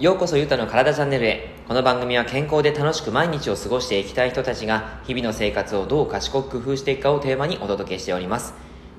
ようこそゆうたの体チャンネルへ。この番組は健康で楽しく毎日を過ごしていきたい人たちが日々の生活をどう賢く工夫していくかをテーマにお届けしております。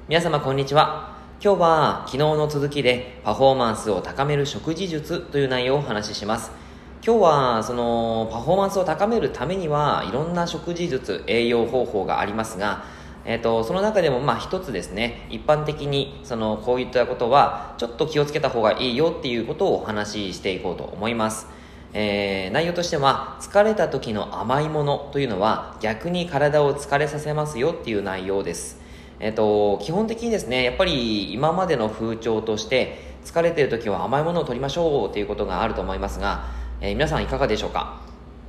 皆様こんにちは。今日は昨日の続きでパフォーマンスを高める食事術という内容をお話しします。今日はそのパフォーマンスを高めるためにはいろんな食事術栄養方法がありますがえーと、その中でもまあ一つですね一般的にそのこういったことはちょっと気をつけた方がいいよっていうことをお話ししていこうと思います、えー、内容としては疲れた時の甘いものというのは逆に体を疲れさせますよっていう内容です。えっ、と基本的にですねやっぱり今までの風潮として疲れてる時は甘いものを取りましょうっていうことがあると思いますが、えー、皆さんいかがでしょうか？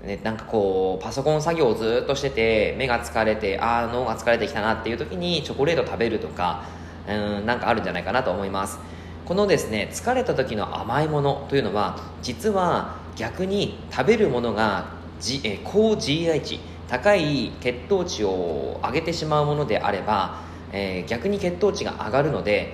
ね、なんかこうパソコン作業をずっとしてて目が疲れてああ脳が疲れてきたなっていう時にチョコレート食べるとかうんなんかあるんじゃないかなと思います。このですね疲れた時の甘いものというのは実は逆に食べるものが、G、え高 GI 値高い血糖値を上げてしまうものであれば、えー、逆に血糖値が上がるので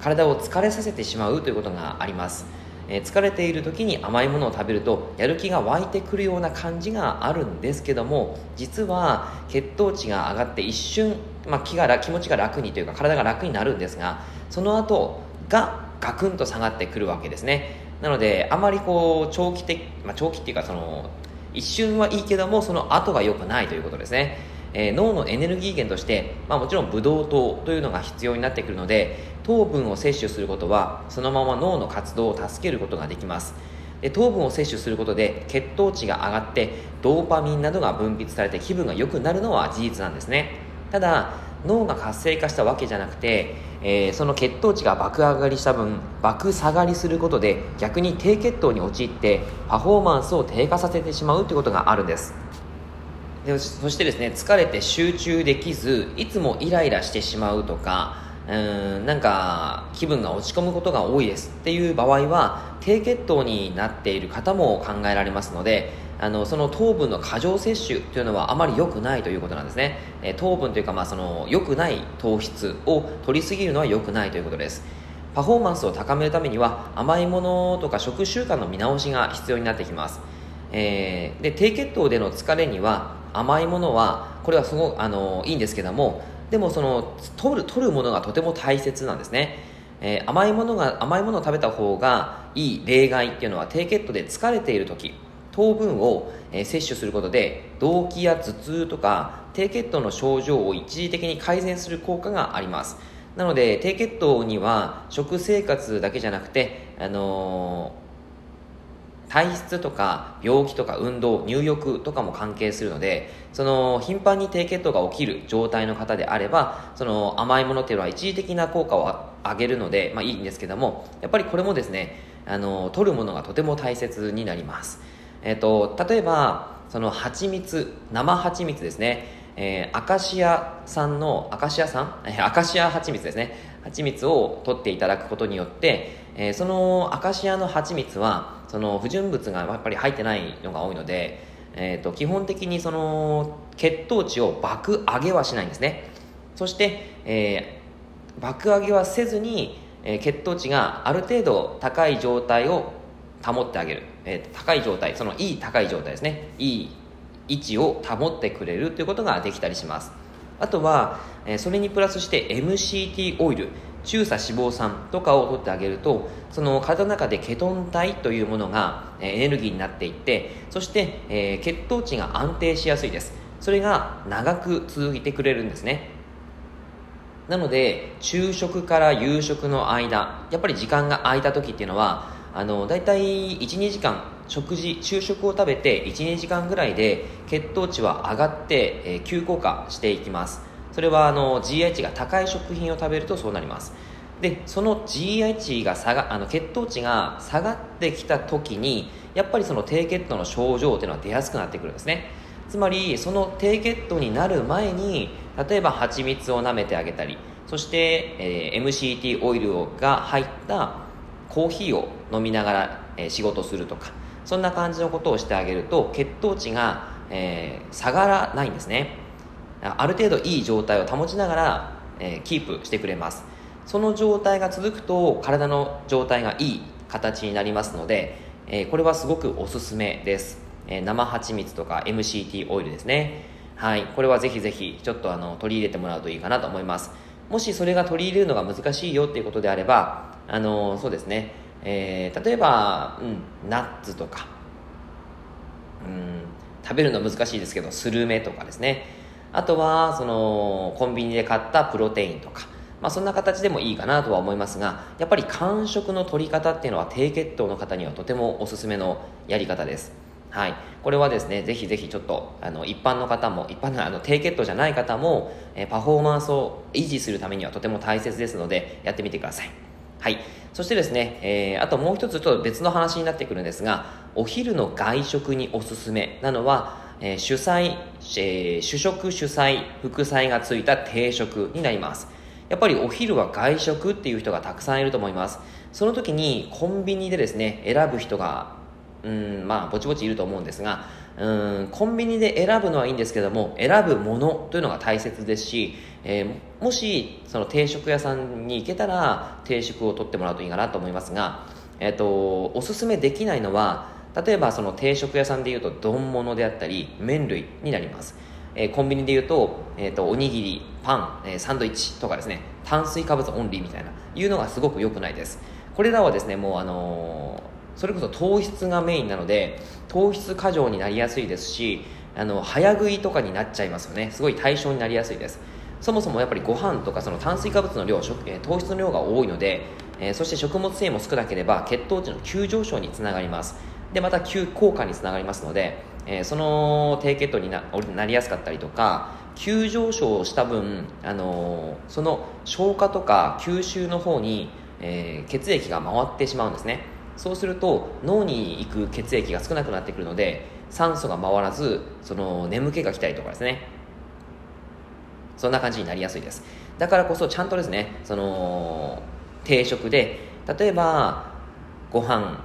体を疲れさせてしまうということがあります。えー、疲れている時に甘いものを食べるとやる気が湧いてくるような感じがあるんですけども実は血糖値が上がって一瞬、まあ、気が気持ちが楽にというか体が楽になるんですがその後がガクンと下がってくるわけですね。なのであまりこう長期的、まあ、長期っていうかその一瞬はいいけどもその後が良くないということですね。えー、脳のエネルギー源として、まあ、もちろんブドウ糖というのが必要になってくるので糖分を摂取することはそのまま脳の活動を助けることができます。で糖分を摂取することで血糖値が上がってドーパミンなどが分泌されて気分が良くなるのは事実なんですね。ただ脳が活性化したわけじゃなくて、えー、その血糖値が爆上がりした分爆下がりすることで逆に低血糖に陥ってパフォーマンスを低下させてしまうということがあるんです。でそしてですね疲れて集中できずいつもイライラしてしまうとかうんなんか気分が落ち込むことが多いですっていう場合は低血糖になっている方も考えられますのであのその糖分の過剰摂取というのはあまり良くないということなんですね、え糖分というか、まあ、その良くない糖質を取りすぎるのは良くないということです。パフォーマンスを高めるためには甘いものとか食習慣の見直しが必要になってきます、えー、で低血糖での疲れには甘いものはこれはすごくあのいいんですけどもでもその取る取るものがとても大切なんですね、えー、甘いものが甘いものを食べた方がいい例外っていうのは低血糖で疲れている時糖分を、えー、摂取することで動悸や頭痛とか低血糖の症状を一時的に改善する効果があります。なので低血糖には食生活だけじゃなくて、あのー体質とか病気とか運動入浴とかも関係するのでその頻繁に低血糖が起きる状態の方であればその甘いものっていうのは一時的な効果を上げるので、まあ、いいんですけどもやっぱりこれもですねあの取るものがとても大切になります、えっ、と例えばその蜂蜜生蜂蜜ですね。えー、アカシア産のアカシア産、えー、アカシア蜂蜜ですね。蜂蜜を取っていただくことによって、えー、そのアカシアの蜂蜜はその不純物がやっぱり入ってないのが多いので、えーと、基本的にその血糖値を爆上げはしないんですね。そして、えー、爆上げはせずに、えー、血糖値がある程度高い状態を保ってあげる、えー、高い状態そのいい高い状態ですね。いい位置を保ってくれるということができたりします。あとは、え、それにプラスして MCT オイル中鎖脂肪酸とかを取ってあげるとその体の中でケトン体というものがえエネルギーになっていってそして、え、血糖値が安定しやすいです。それが長く続いてくれるんですね。なので昼食から夕食の間やっぱり時間が空いた時っていうのはあの大体12時間食事昼食を食べて12時間ぐらいで血糖値は上がって、えー、急降下していきます。それはあの GI 値が高い食品を食べるとそうなります。でその GI 値が下があの血糖値が下がってきた時にやっぱりその低血糖の症状っていうのは出やすくなってくるんですね。つまりその低血糖になる前に例えば蜂蜜を舐めてあげたりそして、えー、MCT オイルが入ったコーヒーを飲みながら、えー、仕事するとかそんな感じのことをしてあげると血糖値が、えー、下がらないんですね。ある程度いい状態を保ちながら、えー、キープしてくれます。その状態が続くと体の状態がいい形になりますので、えー、これはすごくおすすめです、えー、生蜂蜜とか MCT オイルですね。はい。これはぜひぜひちょっとあの取り入れてもらうといいかなと思います。もしそれが取り入れるのが難しいよっていうことであればあのそうですね、えー、例えば、うん、ナッツとか。うん食べるの難しいですけどスルメとかですね。あとはそのコンビニで買ったプロテインとか。まあ、そんな形でもいいかなとは思いますがやっぱり間食の取り方っていうのは低血糖の方にはとてもおすすめのやり方です。はい、これはですねぜひぜひちょっとあの一般の方も一般のあの低血糖じゃない方も、えパフォーマンスを維持するためにはとても大切ですのでやってみてください。はい。そしてですね、えー、あともう一つちょっと別の話になってくるんですがお昼の外食におすすめなのは、えー、主菜、えー、主食主菜副菜がついた定食になります。やっぱりお昼は外食っていう人がたくさんいると思います。その時にコンビニでですね選ぶ人がうんまあぼちぼちいると思うんですがうんコンビニで選ぶのはいいんですけども選ぶものというのが大切ですし、えー、もしその定食屋さんに行けたら定食を取ってもらうといいかなと思いますが、えーと、おすすめできないのは例えばその定食屋さんでいうと丼物であったり麺類になります。えー、コンビニで言うと,、えーと、おにぎりパン、えー、サンドイッチとかですね炭水化物オンリーみたいないうのがすごく良くないです。これらはですねもうあのー、それこそ糖質がメインなので糖質過剰になりやすいですしあの早食いとかになっちゃいますよね。すごい対象になりやすいです。そもそもやっぱりご飯とかその炭水化物の量食、え、糖質の量が多いので、え、そして食物繊維も少なければ血糖値の急上昇につながります。でまた急降下につながりますのでえ、その低血糖にななりやすかったりとか急上昇した分、あの、その消化とか吸収の方に、えー、血液が回ってしまうんですね。そうすると脳に行く血液が少なくなってくるので酸素が回らずその眠気が来たりとかですね。そんな感じになりやすいです。だからこそちゃんとですねその定食で例えばご飯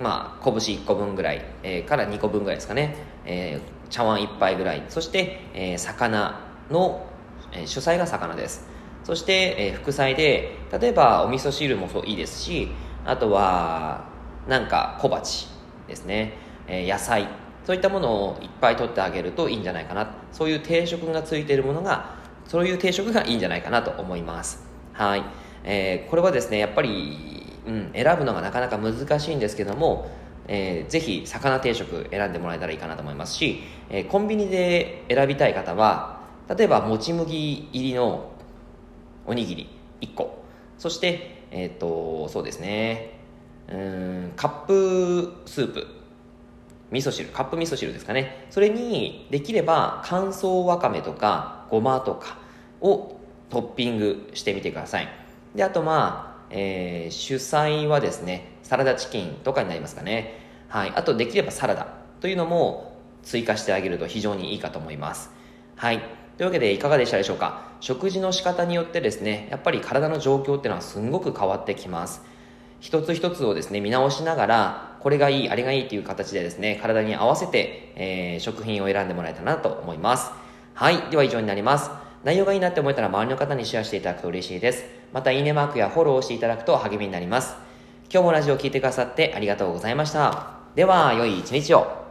まあ、拳1個分ぐらい、えー、から2個分ぐらいですかね、えー、茶碗1杯ぐらい。そして、えー、魚の、えー、主菜が魚です。そして、えー、副菜で例えばお味噌汁もそういいですしあとはなんか小鉢ですね、えー、野菜。そういったものをいっぱい取ってあげるといいんじゃないかな。そういう定食がついているものがそういう定食がいいんじゃないかなと思います。はい、えー、これはですねやっぱりうん、選ぶのがなかなか難しいんですけども、えー、ぜひ魚定食選んでもらえたらいいかなと思いますし、えー、コンビニで選びたい方は例えばもち麦入りのおにぎり1個。そしてえっ、ー、とそうですね。うんカップスープ。味噌汁。カップ味噌汁ですかね。それにできれば乾燥わかめとかごまとかをトッピングしてみてください。であとまあえー、主菜はですねサラダチキンとかになりますかね。はい。あとできればサラダというのも追加してあげると非常にいいかと思います。はい。というわけでいかがでしたでしょうか？食事の仕方によってですねやっぱり体の状況っていうのはすんごく変わってきます。一つ一つをですね見直しながらこれがいいあれがいいという形でですね体に合わせて、えー、食品を選んでもらえたらなと思いますはいでは以上になります内容がいいなって思えたら周りの方にシェアしていただくと嬉しいです。また、いいねマークやフォローをしていただくと励みになります。今日もラジオを聴いてくださってありがとうございました。では、良い一日を。